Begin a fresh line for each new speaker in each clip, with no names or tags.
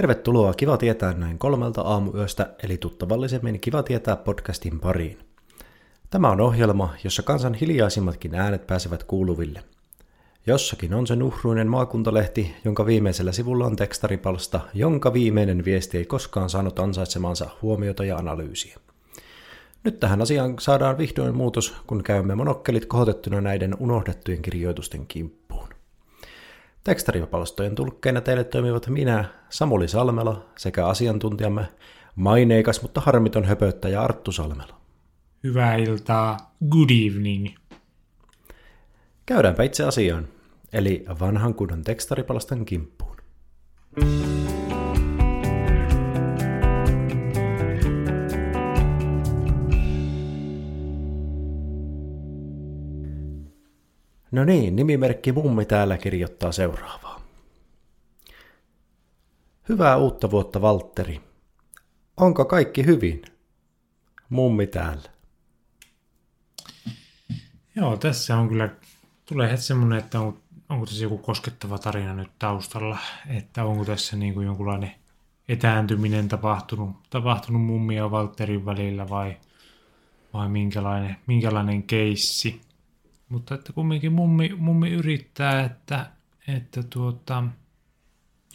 Tervetuloa Kiva tietää näin kolmelta aamuyöstä, eli tuttavallisemmin Kiva tietää podcastin pariin. Tämä on ohjelma, jossa kansan hiljaisimmatkin äänet pääsevät kuuluville. Jossakin on se nuhruinen maakuntalehti, jonka viimeisellä sivulla on tekstaripalsta, jonka viimeinen viesti ei koskaan saanut ansaitsemansa huomiota ja analyysiä. Nyt tähän asiaan saadaan vihdoin muutos, kun käymme monokkelit kohotettuna näiden unohdettujen kirjoitusten kimppuun. Tekstaripalstojen tulkkeina teille toimivat minä, Samuli Salmela, sekä asiantuntijamme, maineikas mutta harmiton höpöttäjä Arttu Salmela.
Hyvää iltaa, good evening.
Käydäänpä itse asiaan, eli vanhan kunnon tekstaripalastan kimppuun. No niin, nimimerkki Mummi täällä kirjoittaa seuraavaa. Hyvää uutta vuotta, Valtteri. Onko kaikki hyvin? Mummi täällä.
Joo, tässä on kyllä, tulee heti semmoinen, että on, onko tässä joku koskettava tarina nyt taustalla, että onko tässä niin kuin jonkunlainen etääntyminen tapahtunut, tapahtunut mummi ja Valtterin välillä vai, vai minkälainen, minkälainen keissi. Mutta että kumminkin mummi, mummi yrittää, että, että tuota,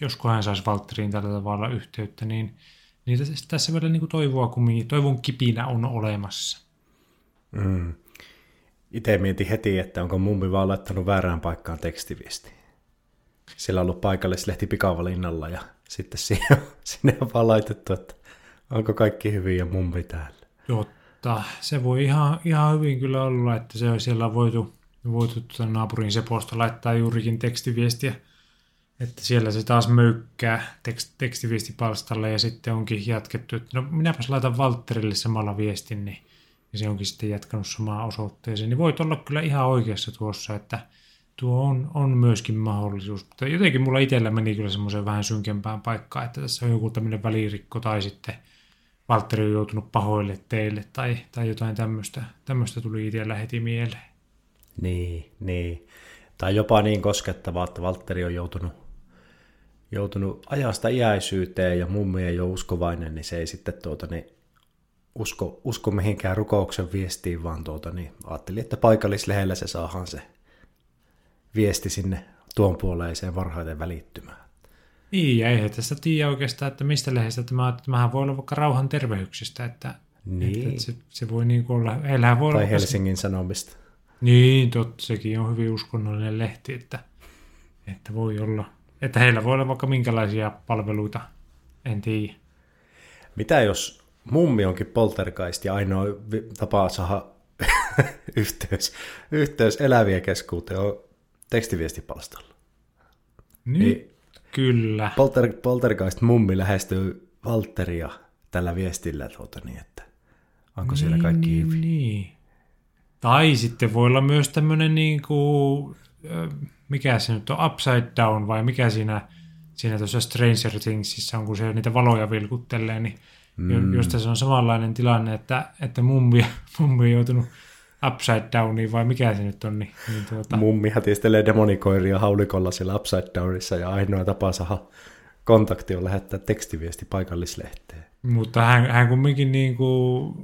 josko hän saisi Valtteriin tällä tavalla yhteyttä, niin, niin tässä, tässä vielä niin kuin toivoa kumminkin, toivon kipinä on olemassa.
Mm. Itse mietin heti, että onko mummi vaan laittanut väärään paikkaan tekstiviesti. Sillä on ollut paikallislehti pikavalinnalla ja sitten siihen, sinne on vaan laitettu, että onko kaikki hyvin ja mummi täällä.
Jotta se voi ihan, ihan hyvin kyllä olla, että se on siellä voitu, voitu tuota naapurin Seposta laittaa juurikin tekstiviestiä, että siellä se taas möykkää tekst, tekstiviestipalstalle ja sitten onkin jatkettu, että no minäpäs laitan Valtterille samalla viestin, niin ja se onkin sitten jatkanut samaan osoitteeseen, niin voit olla kyllä ihan oikeassa tuossa, että tuo on, on myöskin mahdollisuus. Mutta jotenkin mulla itsellä meni kyllä semmoiseen vähän synkempään paikkaan, että tässä on joku tämmöinen välirikko tai sitten Valtteri on joutunut pahoille teille tai, tai jotain tämmöistä, tämmöistä tuli itsellä heti mieleen.
Niin, niin. Tai jopa niin koskettavaa, että Valtteri on joutunut, joutunut ajasta iäisyyteen ja mummi ei ole uskovainen, niin se ei sitten tuota, niin usko, usko mihinkään rukouksen viestiin, vaan tuota, niin ajattelin, että paikallislehdellä se saahan se viesti sinne tuon puoleiseen varhaiten välittymään.
Niin, ja eihän tässä tiedä oikeastaan, että mistä lehdestä tämä, tämähän voi olla vaikka rauhan terveyksistä, että,
Niin.
että se, se, voi niin kuin olla, voi
Tai
olla
Helsingin Sanomista.
Niin, totta, sekin on hyvin uskonnollinen lehti, että, että voi olla, että heillä voi olla vaikka minkälaisia palveluita, en tiedä.
Mitä jos mummi onkin poltergeist ja ainoa tapa saada yhteys, yhteys elävien keskuuteen on tekstiviestipalstalla? Niin.
Kyllä.
Polter, poltergeist mummi lähestyy Valtteria tällä viestillä, tuota, niin että onko siellä kaikki
niin,
hyvin?
Niin. Tai sitten voi olla myös tämmöinen niin kuin, mikä se nyt on, upside down vai mikä siinä, siinä tuossa Stranger Thingsissa on, kun se niitä valoja vilkuttelee, niin mm. jos tässä on samanlainen tilanne, että, että mummi, mummi on joutunut upside downiin vai mikä se nyt on, niin, niin tuota,
Mummi hätistelee demonikoiria haulikolla siellä Upside Downissa ja ainoa tapa saada kontakti on lähettää tekstiviesti paikallislehteen.
Mutta hän, hän kumminkin niin kuin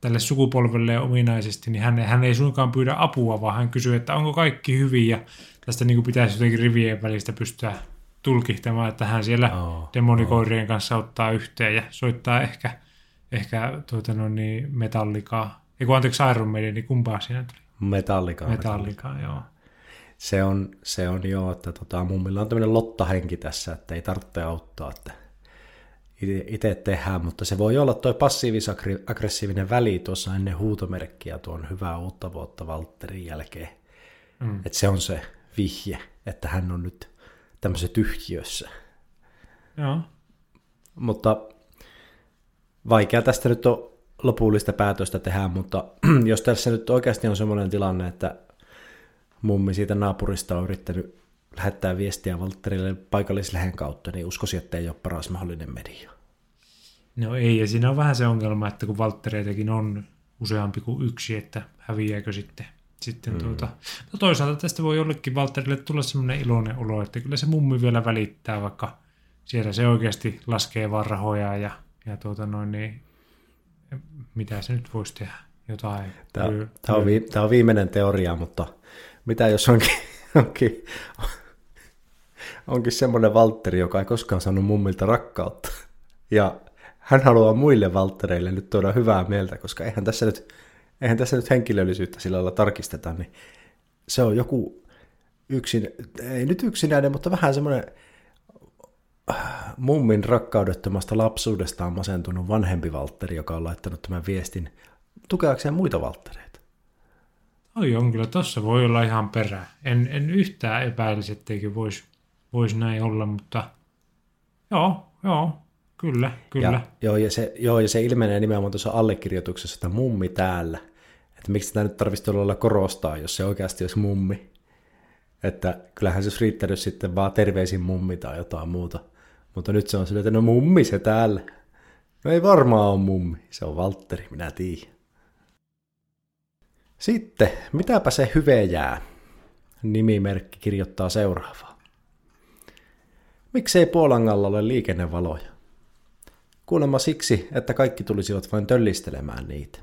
tälle sukupolvelle ominaisesti, niin hän, hän ei suinkaan pyydä apua, vaan hän kysyy, että onko kaikki hyvin, ja tästä niin kuin pitäisi jotenkin rivien välistä pystyä tulkihtamaan, että hän siellä
Oo,
demonikoirien kanssa ottaa yhteen ja soittaa ehkä, ehkä tuota no niin, metallikaa. Ei kun anteeksi Iron Maiden, niin kumpaa siinä tuli?
Metallika.
Metallikaa, joo.
Se on, se on joo, että tota, mummilla on tämmöinen lottahenki tässä, että ei tarvitse auttaa, että itse tehdään, mutta se voi olla tuo passiivis-aggressiivinen väli tuossa ennen huutomerkkiä tuon hyvää uutta vuotta Valtterin jälkeen. Mm. Että se on se vihje, että hän on nyt tämmöisessä tyhjiössä.
Joo.
Mutta vaikea tästä nyt on lopullista päätöstä tehdä, mutta jos tässä nyt oikeasti on semmoinen tilanne, että mummi siitä naapurista on yrittänyt lähettää viestiä Valtterille paikallislehen kautta, niin uskoisin, että ei ole paras mahdollinen media.
No ei, ja siinä on vähän se ongelma, että kun Valttereitakin on useampi kuin yksi, että häviääkö sitten sitten mm. tuota, no toisaalta tästä voi jollekin Valterille tulla semmoinen iloinen olo, että kyllä se mummi vielä välittää, vaikka siellä se oikeasti laskee vaan rahoja ja, ja tuota noin, niin mitä se nyt voisi tehdä? Jotain.
Tämä, tämä, on, vi, tämä on viimeinen teoria, mutta mitä jos onkin, onkin, onkin semmoinen Valtteri, joka ei koskaan saanut mummilta rakkautta. Ja hän haluaa muille Valttereille nyt tuoda hyvää mieltä, koska eihän tässä nyt, eihän tässä nyt henkilöllisyyttä sillä lailla tarkisteta, niin se on joku yksin, ei nyt yksinäinen, mutta vähän semmoinen mummin rakkaudettomasta lapsuudestaan masentunut vanhempi Valtteri, joka on laittanut tämän viestin tukeakseen muita Valttereita.
Oi on kyllä, tossa voi olla ihan perää. En, en yhtään epäilisi, etteikö voisi vois näin olla, mutta joo, joo, kyllä, kyllä.
Ja, joo, ja se, joo, ja se ilmenee nimenomaan tuossa allekirjoituksessa, että mummi täällä. Että miksi sitä nyt tarvitsisi olla korostaa, jos se oikeasti olisi mummi. Että kyllähän se olisi riittänyt sitten vaan terveisin mummi tai jotain muuta. Mutta nyt se on silleen, että no mummi se täällä. No ei varmaan ole mummi, se on Valtteri, minä tiedän. Sitten, mitäpä se hyve jää? Nimimerkki kirjoittaa seuraavaa. Miksei Puolangalla ole liikennevaloja? Kuulemma siksi, että kaikki tulisivat vain töllistelemään niitä.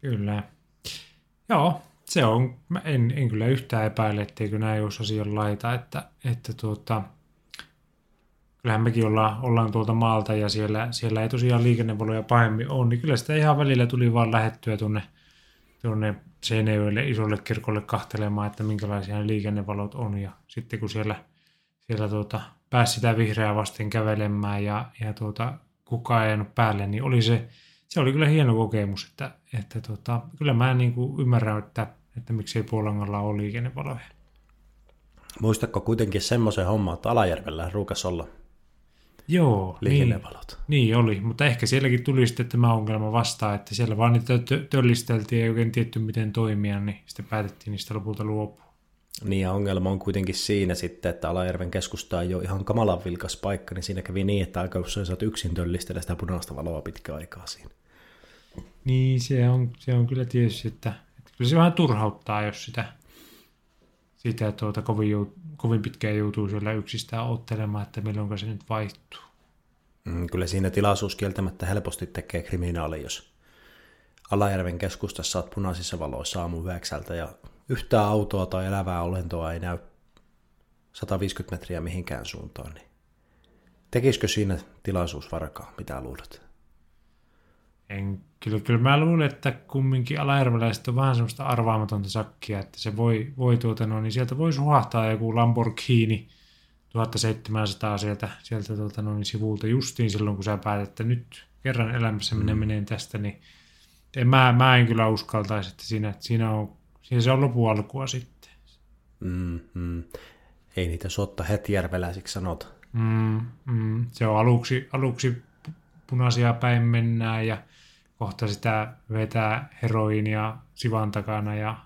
Kyllä. Joo, se on. Mä en, en kyllä yhtään epäile, etteikö näin olisi asian laita, että, että tuota, kyllähän mekin ollaan, ollaan tuolta maalta ja siellä, siellä ei tosiaan liikennevaloja pahemmin ole, niin kyllä sitä ihan välillä tuli vaan lähettyä tuonne, tuonne Seinäjoelle isolle kirkolle kahtelemaan, että minkälaisia ne liikennevalot on ja sitten kun siellä, siellä tuota, pääsi sitä vihreää vasten kävelemään ja, ja tuota, kukaan ei jäänyt päälle, niin oli se, se oli kyllä hieno kokemus, että, että tuota, kyllä mä niin kuin ymmärrän, että, että miksei Puolangalla ole liikennevaloja.
Muistatko kuitenkin semmoisen homman, että Alajärvellä ruukas olla
Joo,
liikennevalot.
Niin, niin oli, mutta ehkä sielläkin tuli sitten tämä ongelma vastaan, että siellä vaan niitä töllisteltiin ja ei oikein tietty miten toimia, niin sitten päätettiin niistä lopulta luopua.
Niin ja ongelma on kuitenkin siinä sitten, että Alajärven keskusta ei ole ihan kamalan vilkas paikka, niin siinä kävi niin, että aika usein saat yksin töllistellä sitä punaista valoa pitkä aikaa siinä.
Niin, se on, se on kyllä tietysti, että, että kyllä se vähän turhauttaa, jos sitä, sitä tuota, kovin, kovin pitkään joutuu siellä yksistään ottelemaan, että milloin se nyt vaihtuu.
Mm, kyllä siinä tilaisuus kieltämättä helposti tekee kriminaali, jos Alajärven keskustassa olet punaisissa valoissa aamu yhdeksältä ja yhtään autoa tai elävää olentoa ei näy 150 metriä mihinkään suuntaan, niin tekisikö siinä tilaisuus varkaa, mitä luulet?
En, kyllä, kyllä mä luulen, että kumminkin alajärveläiset on vähän semmoista arvaamatonta sakkia, että se voi, voi tuota, no, niin sieltä voi suhahtaa joku Lamborghini 1700 sieltä, sieltä tuota, no, niin sivulta justiin silloin, kun sä päätät, että nyt kerran elämässä minä mm. menen tästä, niin en, mä, mä en kyllä uskaltaisi, että siinä, että siinä on Siinä se on lopun alkua sitten.
Mm, mm. Ei niitä sotta hetjärveläisiksi sanota.
Mm, mm. Se on aluksi, aluksi punaisia päin mennään ja kohta sitä vetää heroinia sivan takana ja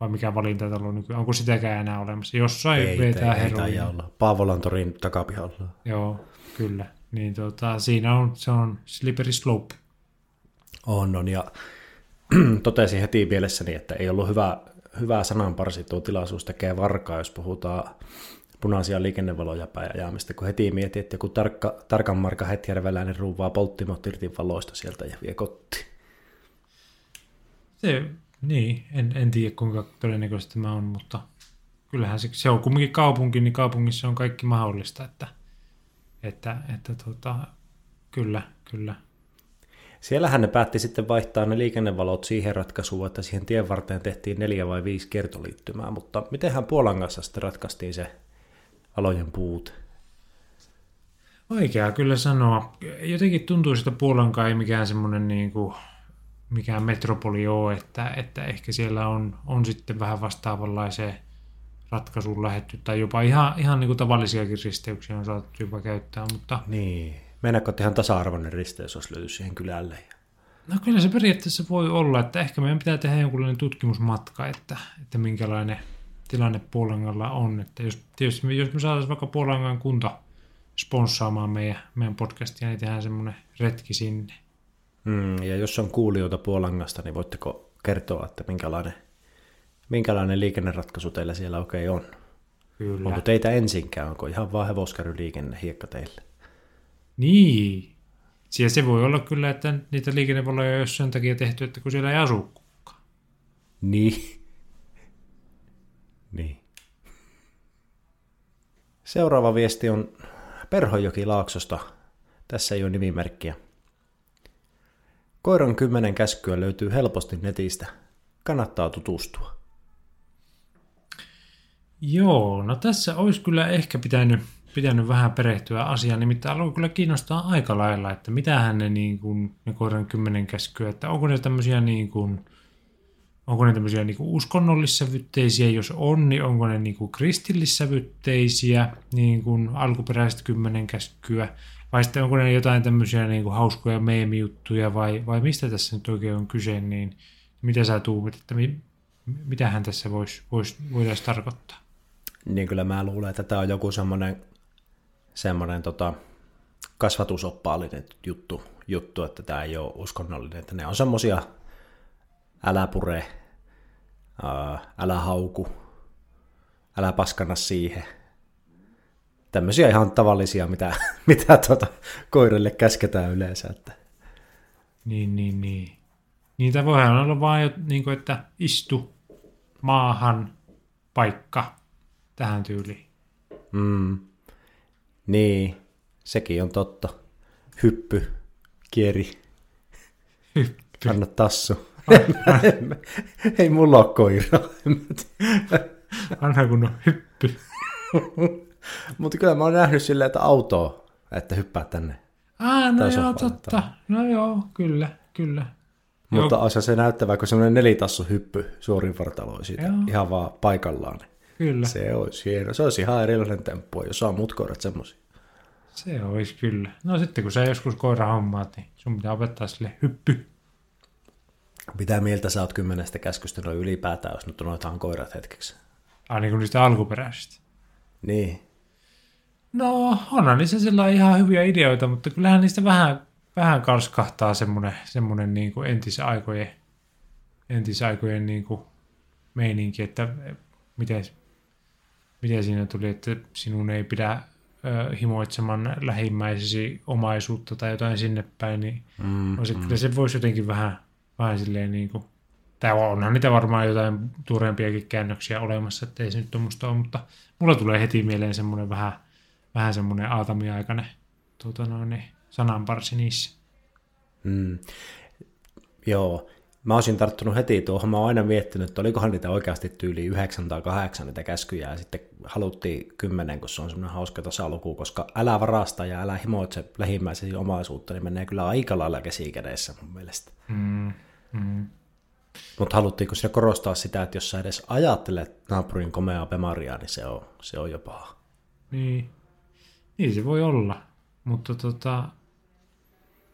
vai mikä valintatalo nykyään, onko sitäkään enää olemassa? Jossain ei, vetää ei, heroinia. Ei
olla. Paavolan torin takapihalla.
Joo, kyllä. Niin tota, siinä on, se on slippery slope.
On, on. Ja totesin heti mielessäni, että ei ollut hyvä, hyvä sananparsi tuo tilaisuus tekee varkaa, jos puhutaan punaisia liikennevaloja päin ajamista, kun heti mietin, että joku tarkka, tarkan marka hetjärveläinen ruuvaa polttimot irti valoista sieltä ja vie kotiin.
Se, niin, en, en tiedä kuinka todennäköisesti tämä on, mutta kyllähän se, se on kumminkin kaupunki, niin kaupungissa on kaikki mahdollista, että, että, että tota, kyllä, kyllä.
Siellähän ne päätti sitten vaihtaa ne liikennevalot siihen ratkaisuun, että siihen tien varteen tehtiin neljä vai viisi kertoliittymää, mutta mitenhän Puolan kanssa sitten ratkaistiin se alojen puut?
Vaikea kyllä sanoa. Jotenkin tuntuu, että Puolankaan ei mikään semmoinen niin kuin, mikään metropoli ole, että, että ehkä siellä on, on sitten vähän vastaavanlaiseen ratkaisuun lähetty, tai jopa ihan, ihan niin kuin tavallisiakin risteyksiä on saatettu jopa käyttää, mutta...
Niin, Meinaatko, että ihan tasa-arvoinen risteys olisi löydy siihen kylälle?
No kyllä se periaatteessa voi olla, että ehkä meidän pitää tehdä jonkunlainen tutkimusmatka, että, että minkälainen tilanne Puolangalla on. Että jos, tietysti jos me saataisiin vaikka Puolangan kunta sponssaamaan meidän, meidän podcastia, niin tehdään semmoinen retki sinne.
Mm, ja jos on kuulijoita Puolangasta, niin voitteko kertoa, että minkälainen, minkälainen liikenneratkaisu teillä siellä oikein on.
Kyllä.
Onko teitä ensinkään, onko ihan vaan hevoskärryliikenne hiekka teille?
Niin. Siellä se voi olla kyllä, että niitä liikennevaloja ei ole sen takia tehty, että kun siellä ei asu kukaan.
Niin. Niin. Seuraava viesti on Perhojoki Laaksosta. Tässä ei ole nimimerkkiä. Koiran kymmenen käskyä löytyy helposti netistä. Kannattaa tutustua.
Joo, no tässä olisi kyllä ehkä pitänyt, pitänyt vähän perehtyä asiaan, nimittäin aloin kyllä kiinnostaa aika lailla, että mitähän ne, niin kuin, ne koiran kymmenen käskyä, että onko ne tämmöisiä niin kuin, onko ne tämmöisiä niin kuin uskonnollissävytteisiä, jos on, niin onko ne niin kuin kristillissävytteisiä, niin kuin alkuperäiset kymmenen käskyä, vai sitten onko ne jotain tämmöisiä niin kuin hauskoja meemijuttuja, vai, vai mistä tässä nyt oikein on kyse, niin mitä sä tuumit, että mi, mitähän tässä vois, vois, voitaisiin tarkoittaa?
Niin kyllä mä luulen, että tämä on joku semmoinen, semmoinen tota, kasvatusoppaallinen juttu, juttu, että tämä ei ole uskonnollinen, että ne on semmoisia älä pure, älä hauku, älä paskana siihen. Tämmöisiä ihan tavallisia, mitä, mitä tota, koirille käsketään yleensä. Että.
Niin, niin, niin. Niitä voihan olla vain, niin kuin, että istu maahan, paikka, tähän tyyliin.
Mm. Niin, sekin on totta. Hyppy, kieri,
Hyppy.
anna tassu. Ei mulla ole koira.
Anna kun on hyppy.
Mutta kyllä mä oon nähnyt silleen, että auto, että hyppää tänne.
Ah, no joo, totta. No joo, kyllä, kyllä.
Mutta olisi se näyttävä, kun semmoinen nelitassu hyppy suorin vartaloin siitä,
Joo.
ihan vaan paikallaan.
Kyllä,
Se olisi hieno. Se olisi ihan erilainen temppu, jos on muut koirat semmoisia.
se olisi kyllä. No sitten kun sä joskus koira hommaat, niin sun pitää opettaa sille hyppy.
Mitä mieltä sä oot kymmenestä käskystä noin ylipäätään, jos nyt unohdetaan koirat hetkeksi?
Ah, niin kuin niistä alkuperäisistä.
Niin.
No, onhan niissä sillä ihan hyviä ideoita, mutta kyllähän niistä vähän, vähän kalskahtaa semmoinen, semmoinen niin kuin entisaikojen, entisaikojen niin kuin meininki, että miten, miten siinä tuli, että sinun ei pidä ö, himoitseman lähimmäisesi omaisuutta tai jotain sinne päin, niin
Mm,
no se, kyllä se voisi jotenkin vähän, vähän silleen niin kuin, tai onhan niitä varmaan jotain tuoreempiakin käännöksiä olemassa, että ei se nyt tuommoista ole, mutta mulla tulee heti mieleen semmoinen vähän, vähän semmoinen aatamiaikainen tuota noin, niin sananparsi niissä.
Mm. Joo. Mä olisin tarttunut heti tuohon. Mä oon aina miettinyt, että olikohan niitä oikeasti tyyli 9 tai 8 niitä käskyjä, ja sitten haluttiin 10, kun se on semmoinen hauska tasaluku, koska älä varasta ja älä himoitse lähimmäisesi omaisuutta, niin menee kyllä aika lailla käsikädessä mun mielestä.
Mm, mm.
Mutta haluttiinko siinä korostaa sitä, että jos sä edes ajattelet naapurin komeaa pemaria, niin se on, se on jo paha.
Niin. niin se voi olla, mutta tota,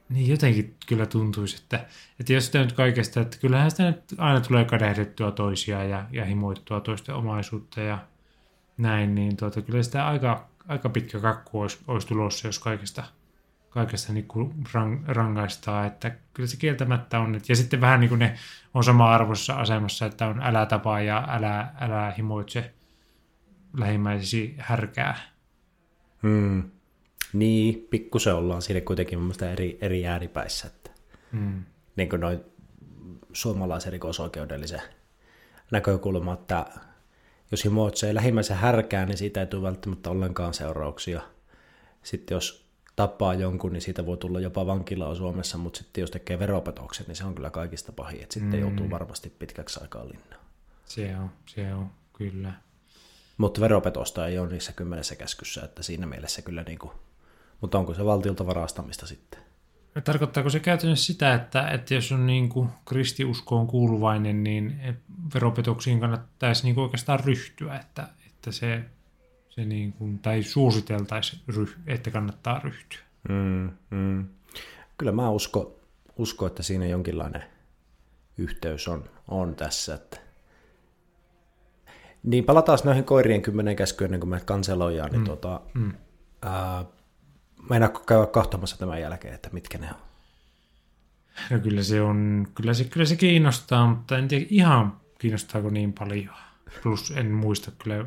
niin jotenkin kyllä tuntuisi, että, että jos sitä nyt kaikesta, että kyllähän sitä nyt aina tulee kadehdettua toisia ja, ja himoittua toisten omaisuutta ja näin, niin tuota, kyllä sitä aika, aika pitkä kakku olisi, olisi tulossa, jos kaikesta, kaikesta niin kuin rang, rangaistaan, että kyllä se kieltämättä on, ja sitten vähän niin kuin ne on sama arvossa asemassa, että on älä tapaa ja älä, älä himoitse lähimmäisesi härkää.
Hmm. Niin, pikkusen ollaan siinä kuitenkin mun eri, eri ääripäissä, että
Mm.
niin kuin noin suomalaisen rikosoikeudellisen näkökulma, että jos himoitsee lähimmäisen härkää, niin siitä ei tule välttämättä ollenkaan seurauksia. Sitten jos tappaa jonkun, niin siitä voi tulla jopa vankilaa Suomessa, mutta sitten jos tekee veropetoksen, niin se on kyllä kaikista pahin, että sitten
Mm.
joutuu varmasti pitkäksi aikaa linnaan.
Se on, se on, kyllä.
Mutta veropetosta ei ole niissä kymmenessä käskyssä, että siinä mielessä kyllä niin kuin, mutta onko se valtiolta varastamista sitten?
Tarkoittaako se käytännössä sitä, että, että jos on niin kuin kristiuskoon kuuluvainen, niin veropetoksiin kannattaisi niin kuin oikeastaan ryhtyä, että, että se, se niin kuin, tai suositeltaisiin, että kannattaa ryhtyä.
Mm, mm. Kyllä mä usko, usko, että siinä jonkinlainen yhteys on, on tässä. Että... Niin palataan noihin koirien kymmenen käskyyn ennen kuin me kanseloidaan, niin mm. tota,
Mm.
ää, meinaatko käydä kahtomassa tämän jälkeen, että mitkä ne on?
No kyllä se on, kyllä se, kyllä se kiinnostaa, mutta en tiedä ihan kiinnostaako niin paljon. Plus en muista kyllä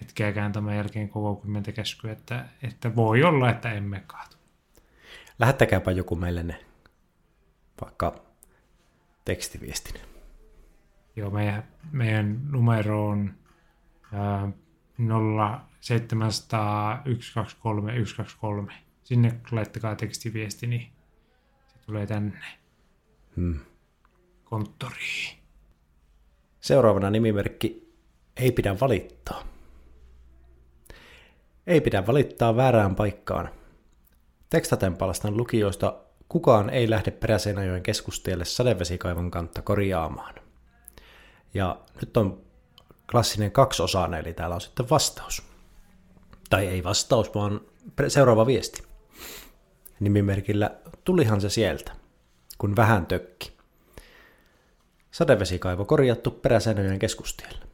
hetkeäkään tämän jälkeen koko kymmentä käskyä, että, että voi olla, että emme kaatu.
Lähettäkääpä joku meille ne vaikka tekstiviestin.
Joo, meidän, meidän numero on ää, 0700 123 123. Sinne laittakaa tekstiviesti, niin se tulee tänne
Hmm.
konttoriin.
Seuraavana nimimerkki Ei pidä valittaa. Ei pidä valittaa väärään paikkaan. Tekstatenpalastan lukijoista kukaan ei lähde Peräseinäjoen keskustielle sadevesikaivon kantta korjaamaan. Ja nyt on klassinen kaksiosainen, eli täällä on sitten vastaus. Tai ei vastaus, vaan seuraava viesti. Nimimerkillä tulihan se sieltä, kun vähän tökki. Sadevesikaivo korjattu Peräseinäjoen keskustielle.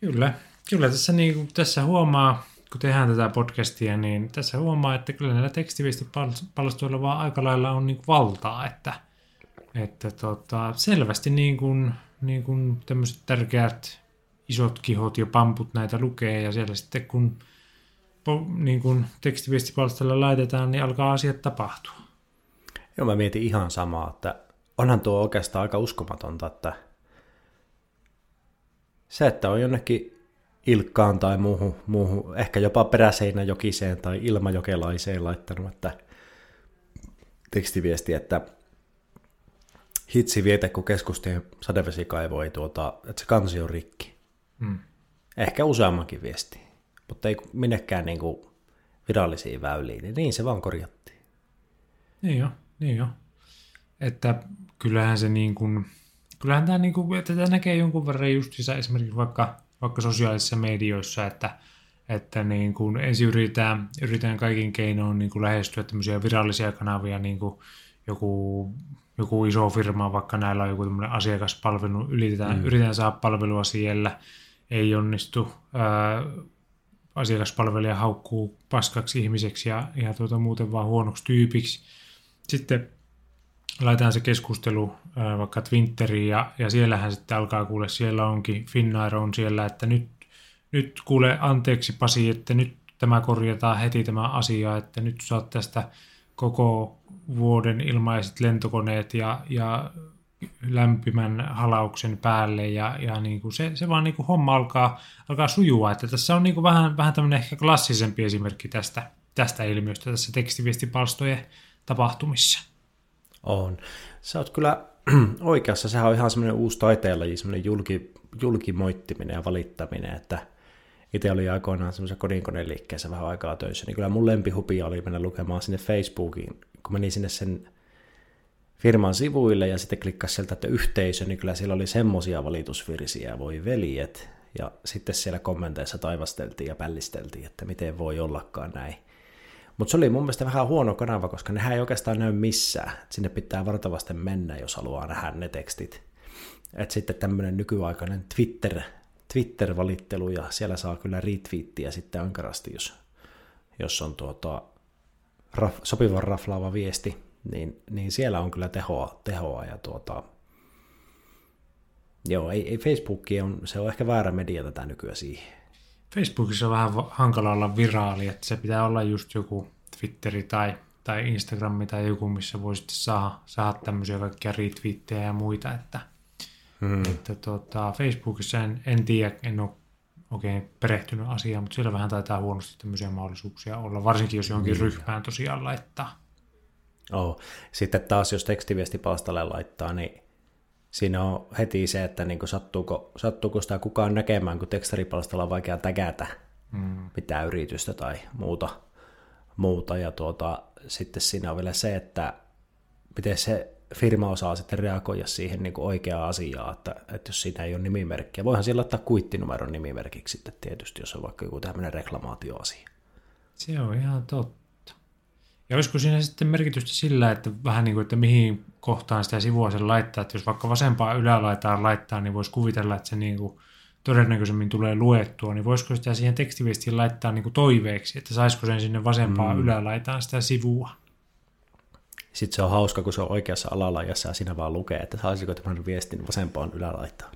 Kyllä, kyllä tässä, niin tässä huomaa, kun tehdään tätä podcastia, niin tässä huomaa, että kyllä näillä tekstiviestipalstoilla vaan aika lailla on niin valtaa, että, että tota, selvästi niin kuin, niin kuin tämmöiset tärkeät isot kihot ja pamput näitä lukee, ja siellä sitten kun niin kuin tekstiviestipalstoilla laitetaan, niin alkaa asiat tapahtua.
Joo, mä mietin ihan samaa, että onhan tuo oikeastaan aika uskomatonta, että se, että on jonnekin Ilkkaan tai muuhun, muuhun ehkä jopa Peräseinäjokiseen tai Ilmajokelaiseen laittanut, että tekstiviesti, että hitsi vietä, kun keskustien sadevesikaivo ei tuota, että se kansi on rikki.
Mm.
Ehkä useammankin viesti, mutta ei minnekään niin kuin virallisiin väyliin, niin, niin se vaan korjattiin.
Niin jo, niin jo. Että kyllähän se niin kuin, kyllähän tämä niin kuin, että tämä näkee jonkun verran justiinsa esimerkiksi vaikka, vaikka sosiaalisissa medioissa, että, että niin kuin ensin yritetään, yritetään kaikin keinoin niin kuin lähestyä tämmöisiä virallisia kanavia, niin kuin joku, joku iso firma, vaikka näillä on joku tämmöinen asiakaspalvelu, yritetään, mm. yritetään saada palvelua siellä, ei onnistu, ää, asiakaspalvelija haukkuu paskaksi ihmiseksi ja, ja tuota, muuten vaan huonoksi tyypiksi. Sitten laitetaan se keskustelu vaikka Twitteriin ja, ja siellähän sitten alkaa kuule, siellä onkin, Finnair on siellä, että nyt, nyt kuule anteeksi Pasi, että nyt tämä korjataan heti tämä asia, että nyt saat tästä koko vuoden ilmaiset lentokoneet ja, ja lämpimän halauksen päälle ja, ja niin kuin se, se vaan niin kuin homma alkaa, alkaa sujua. Että tässä on niin kuin vähän, vähän tämmöinen ehkä klassisempi esimerkki tästä, tästä ilmiöstä tässä tekstiviestipalstojen tapahtumissa.
On. Sä oot kyllä oikeassa, sehän on ihan semmoinen uusi taiteenlaji, semmoinen julki, julkimoittiminen ja valittaminen, että itse oli aikoinaan semmoisen kodinkoneen liikkeessä vähän aikaa töissä, niin kyllä mun lempihupia oli mennä lukemaan sinne Facebookiin, kun meni sinne sen firman sivuille ja sitten klikkasi sieltä, että yhteisö, niin kyllä siellä oli semmosia valitusvirsiä, voi veljet, ja sitten siellä kommenteissa taivasteltiin ja pällisteltiin, että miten voi ollakaan näin. Mutta se oli mun mielestä vähän huono kanava, koska nehän ei oikeastaan näy missään. Sinne pitää vartavasti mennä, jos haluaa nähdä ne tekstit. Et sitten tämmöinen nykyaikainen Twitter, Twitter-valittelu, ja siellä saa kyllä retweettiä sitten ankarasti, jos, jos on tuota, raf, sopivan raflaava viesti, niin, niin siellä on kyllä tehoa, tehoa ja tuota, joo, ei, ei Facebookia on, se on ehkä väärä media tätä nykyään siihen.
Facebookissa on vähän hankala olla viraali, että se pitää olla just joku Twitteri tai, tai Instagrami tai joku, missä voi sitten saada, saada tämmöisiä kaikkia retweettejä ja muita, että,
Hmm.
että tota, Facebookissa en, en tiedä, en ole oikein perehtynyt asiaan, mutta siellä vähän taitaa huonosti tämmöisiä mahdollisuuksia olla, varsinkin jos johonkin ryhmään tosiaan laittaa.
Oh. Sitten taas, jos tekstiviestipalstalle laittaa, niin siinä on heti se, että niin sattuuko, sattuuko sitä kukaan näkemään, kun tekstaripalstalla on vaikea tägätä
Mm.
mitään yritystä tai muuta. muuta. Ja tuota, sitten siinä on vielä se, että miten se firma osaa sitten reagoida siihen niin oikeaan asiaan, että, että jos siinä ei ole nimimerkkiä. Voihan siellä laittaa kuittinumeron nimimerkiksi sitten tietysti, jos on vaikka joku tämmöinen reklamaatioasia.
Se on ihan totta. Ja olisiko siinä sitten merkitystä sillä, että vähän niin kuin, että mihin kohtaan sitä sivua sen laittaa, että jos vaikka vasempaa ylälaitaan laittaa, niin voisi kuvitella, että se niin kuin todennäköisemmin tulee luettua, niin voisiko sitä siihen tekstiviestiin laittaa niin kuin toiveeksi, että saisiko sen sinne vasempaan
Mm.
ylälaitaan sitä sivua?
Sitten se on hauska, kun se on oikeassa alalajassa ja siinä vaan lukee, että saisiko tämän viestin vasempaan ylälaitaan.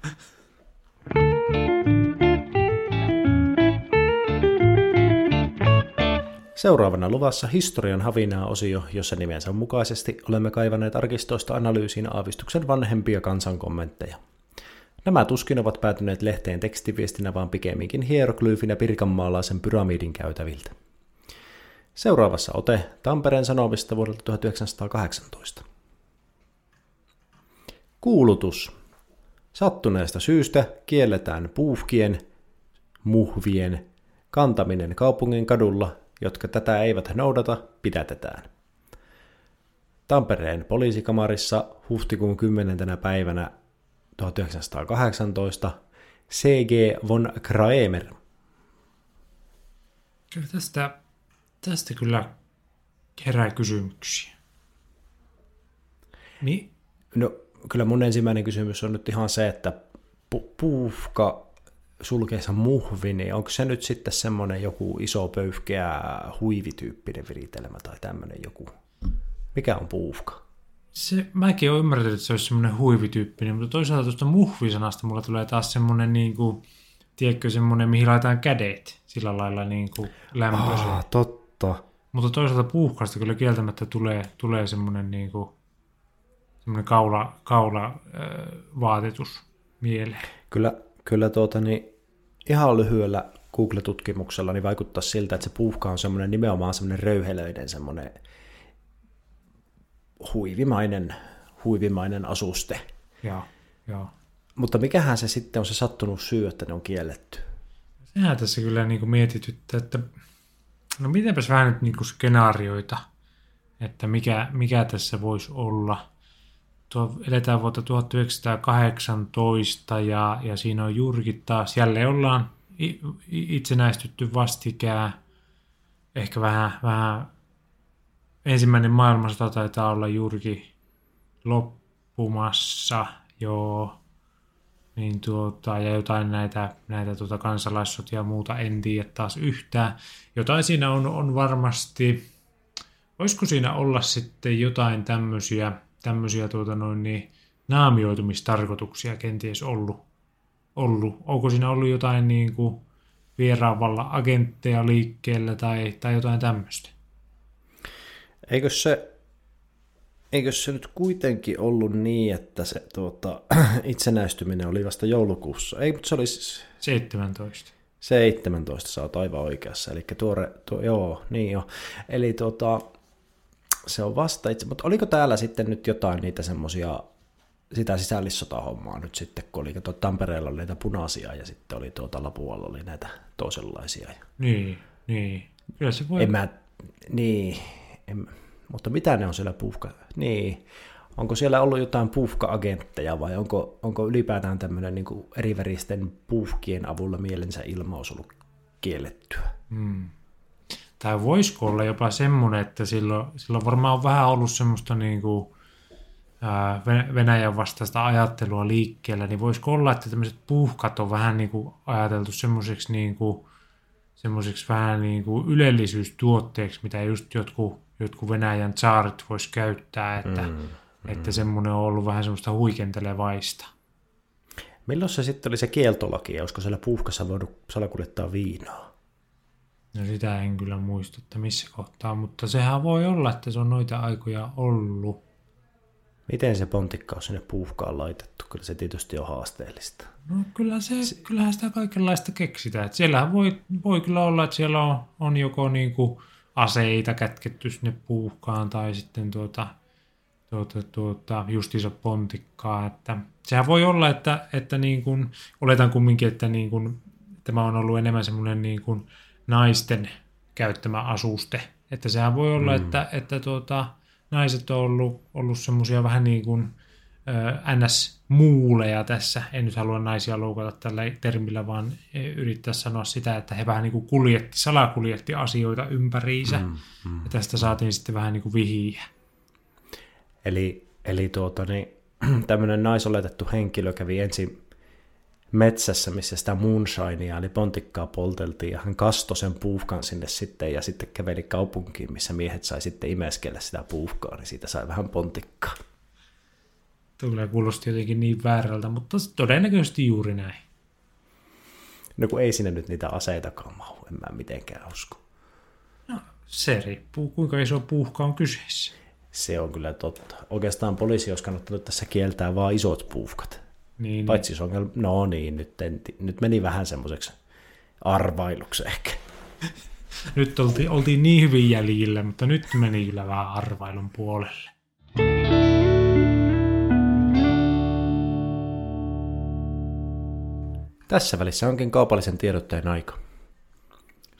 Seuraavana luvassa historian havinaa osio, jossa nimensä mukaisesti olemme kaivaneet arkistoista analyysiin aavistuksen vanhempia kansankommentteja. Nämä tuskin ovat päätyneet lehteen tekstiviestinä, vaan pikemminkin hieroglyfinä pirkanmaalaisen pyramidin käytäviltä. Seuraavassa ote Tampereen Sanomista vuodelta 1918. Kuulutus. Sattuneesta syystä kielletään puuhkien, muhvien, kantaminen kaupungin kadulla, jotka tätä eivät noudata, pidätetään. Tampereen poliisikamarissa huhtikuun 10. päivänä 1918 C.G. von Kraemer.
Kyllä tästä, tästä kyllä herää kysymyksiä. Niin,
No, kyllä mun ensimmäinen kysymys on nyt ihan se, että pu- puufka sulkeessa muhvi, niin onko se nyt sitten semmoinen joku iso pöyhkeä huivityyppinen viritelmä tai tämmöinen joku? Mikä on puufka?
se, mäkin olen ymmärtänyt, että se olisi semmoinen huivityyppinen, mutta toisaalta tuosta muhvisanasta mulla tulee taas semmoinen, niin kuin, tiedätkö, semmoinen, mihin laitetaan kädet sillä lailla niin kuin lämpöiseen.
Ah, totta.
Mutta toisaalta puuhkasta kyllä kieltämättä tulee, tulee semmoinen, niin kuin, semmoinen kaula, kaula äh, vaatetus mieleen.
Kyllä, kyllä tuota, niin ihan lyhyellä Google-tutkimuksella niin vaikuttaa siltä, että se puuhka on semmoinen nimenomaan semmoinen röyhelöinen, semmoinen huivimainen, huivimainen asuste.
Joo, joo.
Mutta mikähän se sitten on se sattunut syy, että ne on kielletty?
Sehän tässä kyllä niin kuin mietityttää, että no mitenpäs vähän nyt niin kuin skenaarioita, että mikä, mikä tässä voisi olla. Tuo, eletään vuotta 1918 ja, ja siinä on juurikin taas, jälleen ollaan itsenäistytty vastikään, ehkä vähän, vähän ensimmäinen maailmansota taitaa olla juurikin loppumassa, joo, niin tuota, ja jotain näitä, näitä tuota kansalaissotia ja muuta en tiedä taas yhtään. Jotain siinä on, on varmasti, voisiko siinä olla sitten jotain tämmöisiä, tämmöisiä tuota noin niin, naamioitumistarkoituksia kenties ollut, ollut. Onko siinä ollut jotain niin kuin vieraavalla agentteja liikkeellä tai, tai jotain tämmöistä?
Eikö se, eikö se nyt kuitenkin ollut niin, että se tuota, itsenäistyminen oli vasta joulukuussa? Ei, mutta se oli siis
17.
17, sä oot aivan oikeassa. Eli tuore, tuo, joo, niin joo. Eli tuota, se on vasta itse, mutta oliko täällä sitten nyt jotain niitä semmoisia, sitä sisällissota-hommaa nyt sitten, kun oli, tuo Tampereella oli näitä punaisia ja sitten oli tuota Lapualla oli näitä toisenlaisia.
Niin, niin. Kyllä se voi.
En mä, niin, en, mutta mitä ne on siellä puhka? Niin, onko siellä ollut jotain puhka-agentteja vai onko, onko ylipäätään tämmöinen niin eriväristen puhkien avulla mielensä ilmaus ollut kiellettyä?
Hmm. Tai voisiko olla jopa semmoinen, että silloin, silloin varmaan on vähän ollut semmoista niin kuin, ää, Ven- Venäjän vastaista ajattelua liikkeellä, niin voisiko olla, että tämmöiset puhkat on vähän niin kuin ajateltu semmoiseksi niin kuin, semmoiseksi vähän niin kuin ylellisyystuotteeksi, mitä just jotkut, jotkut Venäjän tsaarit vois käyttää, että, mm, mm. että semmoinen on ollut vähän semmoista huikentelevaista.
Milloin se sitten oli se kieltolaki, ja olisiko siellä puhkassa voinut salakuljettaa viinaa?
No sitä en kyllä muista, että missä kohtaa, mutta sehän voi olla, että se on noita aikoja ollut.
Miten se pontikka on sinne puuhkaan laitettu? Kyllä se tietysti on haasteellista.
No kyllä se, kyllähän sitä kaikenlaista keksitään. Et siellähän voi, voi kyllä olla, että siellä on, on joko niinku aseita kätketty sinne puuhkaan tai sitten tuota, tuota, tuota, justiinsa pontikkaa. Että, sehän voi olla, että, että niin kuin, oletan kumminkin, että niin kuin, tämä on ollut enemmän semmoinen niin kuin naisten käyttämä asuste. Että sehän voi olla, mm. että, että tuota, naiset on ollut, ollut semmoisia vähän niin kuin NS-muuleja tässä. En nyt halua naisia loukata tällä termillä, vaan yrittää sanoa sitä, että he vähän niin kuin kuljetti, salakuljetti asioita ympäriinsä. Mm, mm, ja tästä saatiin sitten vähän niin kuin vihiä.
Eli, eli tuota, niin, tämmöinen naisoletettu henkilö kävi ensin metsässä, missä sitä moonshinea, eli pontikkaa polteltiin, ja hän kastoi sen puuhkan sinne sitten, ja sitten käveli kaupunkiin, missä miehet sai sitten imeskellä sitä puuhkaa, niin siitä sai vähän pontikkaa.
Kyllä kuulosti jotenkin niin väärältä, mutta todennäköisesti juuri näin.
No kun ei sinne nyt niitä aseitakaan mahu, en mä mitenkään usko.
No, se riippuu, kuinka iso puuhka on kyseessä.
Se on kyllä totta. Oikeastaan poliisi olisi kannattanut tässä kieltää vaan isot puuhkat.
Niin,
Paitsi se on, no niin, nyt, en, nyt meni vähän semmoiseksi arvailuksi ehkä.
Nyt oltiin, oltiin niin hyvin jäljillä, mutta nyt meni kyllä vähän arvailun puolelle.
Tässä välissä onkin kaupallisen tiedotteen aika.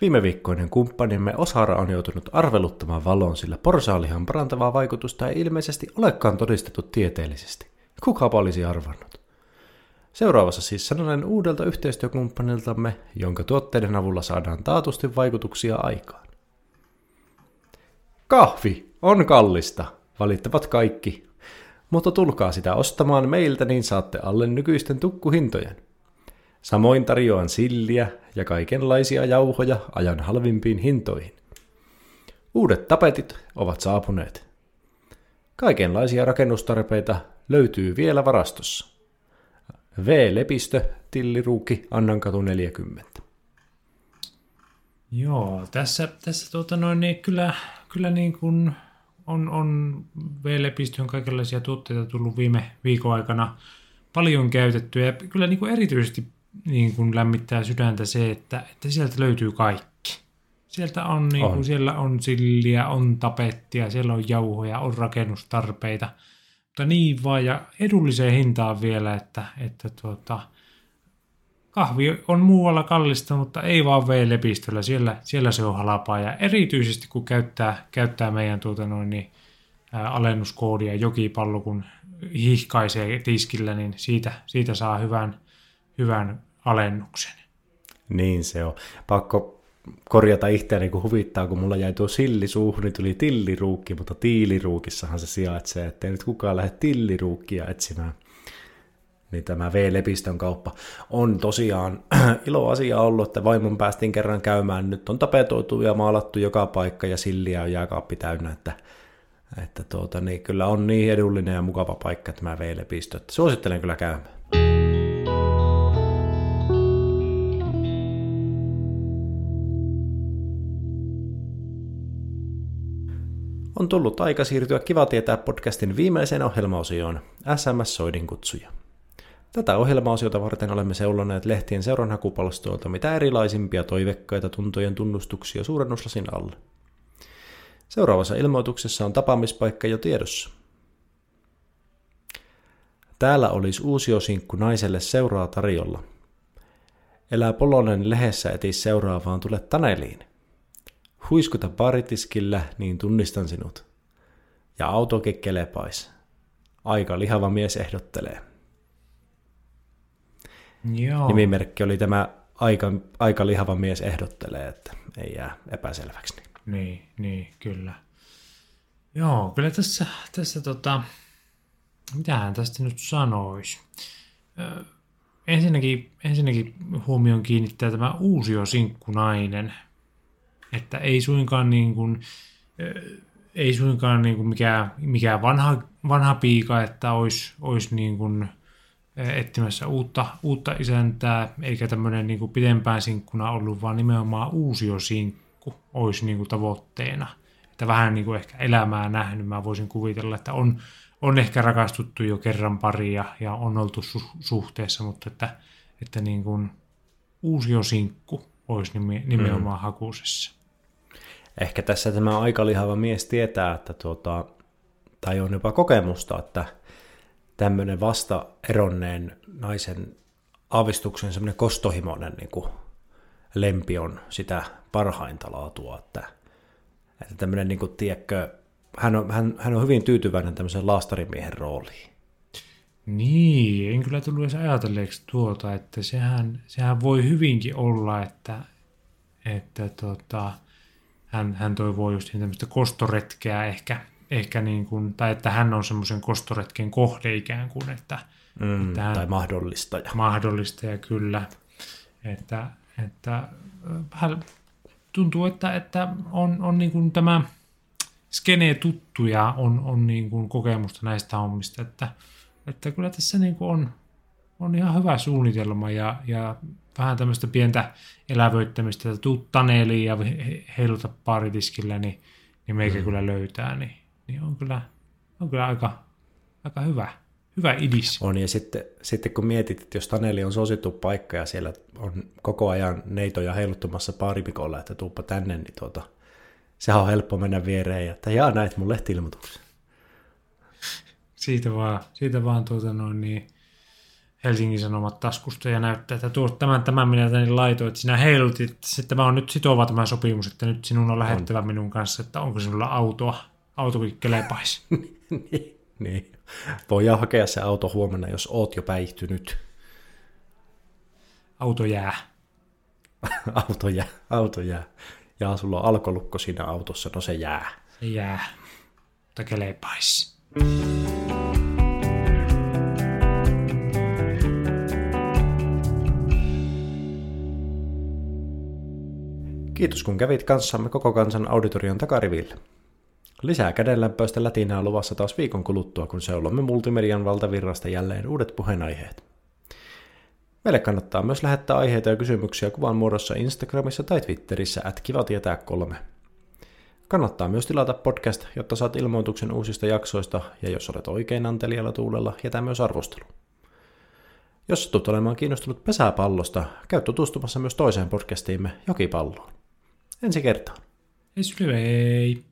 Viime viikkoinen kumppanimme Osara on joutunut arveluttamaan valoon, sillä porsaalihan parantavaa vaikutusta ei ilmeisesti olekaan todistettu tieteellisesti. Kuka olisi arvannut? Seuraavassa siis sananen uudelta yhteistyökumppaniltamme, jonka tuotteiden avulla saadaan taatusti vaikutuksia aikaan. Kahvi on kallista, valittavat kaikki, mutta tulkaa sitä ostamaan meiltä, niin saatte alle nykyisten tukkuhintojen. Samoin tarjoan silliä ja kaikenlaisia jauhoja ajan halvimpiin hintoihin. Uudet tapetit ovat saapuneet. Kaikenlaisia rakennustarpeita löytyy vielä varastossa. V. Lepistö, Tilliruukki, Annankatu 40.
Joo, tässä, tässä tuota noin, niin kyllä, kyllä niin kuin on, on V-lepistöön kaikenlaisia tuotteita tullut viime viikon aikana paljon käytettyä ja kyllä niin kuin erityisesti niin kuin lämmittää sydäntä se, että, että sieltä löytyy kaikki. Sieltä on, niin kuin,
On.
siellä on silliä, on tapettia, siellä on jauhoja, on rakennustarpeita. Mutta niin vaan ja edulliseen hintaan vielä, että, että tuota, kahvi on muualla kallista, mutta ei vaan V-lepistöllä. Siellä, siellä se on halpaa ja erityisesti kun käyttää, käyttää meidän tuota noin, niin, ää, alennuskoodia jokipallo, kun hihkaisee tiskillä, niin siitä, siitä saa hyvän, hyvän alennuksen.
Niin se on. Pakko korjata itseäni, kun huvittaa, kun mulla jäi tuo silli suuhun, niin tuli tilliruukki, mutta tiiliruukissahan se sijaitsee, ettei nyt kukaan lähde tilliruukkia etsimään. Niin tämä V-lepistön kauppa on tosiaan ilo asia ollut, että vaimon päästiin kerran käymään. Nyt on tapetoitu ja maalattu joka paikka ja silliä on jääkaappi täynnä, että, että tuota, niin kyllä on niin edullinen ja mukava paikka tämä V-lepistö. Suosittelen kyllä käymään. On tullut aika siirtyä Kiva tietää podcastin viimeiseen ohjelmaosioon, SMS-soidin kutsuja. Tätä ohjelmaosiota varten olemme seuloneet lehtien seuranhakupalstoilta mitä erilaisimpia toivekkaita tuntojen tunnustuksia suurennuslasin alle. Seuraavassa ilmoituksessa on tapaamispaikka jo tiedossa. Täällä olisi uusiosinkku naiselle seuraa tarjolla. Elää Polonen lehdessä etis seuraavaan tule Taneliin. Huiskuta baritiskillä, niin tunnistan sinut. Ja autokin kelepais. Aika lihava mies ehdottelee.
Joo.
Nimimerkki oli tämä aika, aika lihava mies ehdottelee, että ei jää epäselväksi. Niin.
Niin, kyllä. Joo, kyllä tässä, tässä tota, mitähän tästä nyt sanoisi. Ö, ensinnäkin, ensinnäkin huomioon kiinnittää tämä uusio-sinkkunainen, että ei suinkaan niin kuin, ei suinkaan niin kuin mikään, mikään vanha, vanha piika, että olisi, olisi niin kuin etsimässä uutta, uutta isäntää, eikä tämmöinen niin kuin pidempään sinkkuna ollut, vaan nimenomaan uusio-sinkku olisi niin kuin tavoitteena. Että vähän niin kuin ehkä elämää nähnyt, mä voisin kuvitella, että on, on ehkä rakastuttu jo kerran pari ja, ja on oltu su- suhteessa, mutta että, että niin kuin uusio-sinkku olisi nime, nimenomaan mm. hakusessa.
Ehkä tässä tämä aika lihava mies tietää, että tuota, tai on jopa kokemusta, että tämmöinen vasta eronneen naisen aavistuksen semmoinen kostohimoinen niin kuin lempi on sitä parhainta laatua, että, että tämmöinen, niin kuin, tiedätkö, hän on, hän, hän on hyvin tyytyväinen tämmöisen laastarimiehen rooliin.
Niin, en kyllä tullut edes ajatelleeksi tuota, että sehän, sehän voi hyvinkin olla, että, että tota, hän, hän toivoo just tämmöistä kostoretkeä ehkä, ehkä niin kuin, tai että hän on semmoisen kostoretken kohde ikään kuin, että,
Mm,
että hän,
tai mahdollistaja.
mahdollistaja kyllä, että, että hän tuntuu, että, että on, on niin kuin tämä skene tuttu ja on, on niin kuin kokemusta näistä hommista, että, että kyllä tässä niin kuin on, on ihan hyvä suunnitelma ja, ja vähän tämmöistä pientä elävöittämistä, että tuu Taneliin ja he- heiluta paaritiskillä, niin, niin meikä mm. kyllä löytää, niin, niin on, kyllä, on kyllä aika, aika hyvä, hyvä idis.
On, ja sitten, sitten kun mietit, että jos Taneli on suosittu paikka ja siellä on koko ajan neitoja heiluttamassa paarimikolla, että tuuppa tänne, niin tuota, sehän on helppo mennä viereen ja että jaa näet mun lehti-ilmoituksen.
Siitä vaan, siitä vaan tuota noin niin Helsingin Sanomat taskusta ja näyttää, että tuo, tämän, tämän minä tänne laitoin, että sinä heilutit, että tämä on nyt sitova tämä sopimus, että nyt sinun on lähettävä minun kanssa, että onko sinulla autoa, autokin kelepaisi.
niin, niin. Voidaan hakea se auto huomenna, jos oot jo päihtynyt.
Auto jää.
auto jää, auto jää. Ja sulla on alkolukko siinä autossa, no se jää.
Se jää. Mutta kelepaisi.
Kiitos kun kävit kanssamme koko kansan auditorion takarivillä. Lisää kädenlämpöistä lätinää luvassa taas viikon kuluttua, kun seulomme multimedian valtavirrasta jälleen uudet puheenaiheet. Meille kannattaa myös lähettää aiheita ja kysymyksiä kuvan muodossa Instagramissa tai Twitterissä at kiva tietää kolme. Kannattaa myös tilata podcast, jotta saat ilmoituksen uusista jaksoista, ja jos olet oikein antelijalla tuulella, jätä myös arvostelu. Jos satut olemaan kiinnostunut pesäpallosta, käy tutustumassa myös toiseen podcastiimme Jokipalloon. ensi kertaan.
Ensi näkemiin.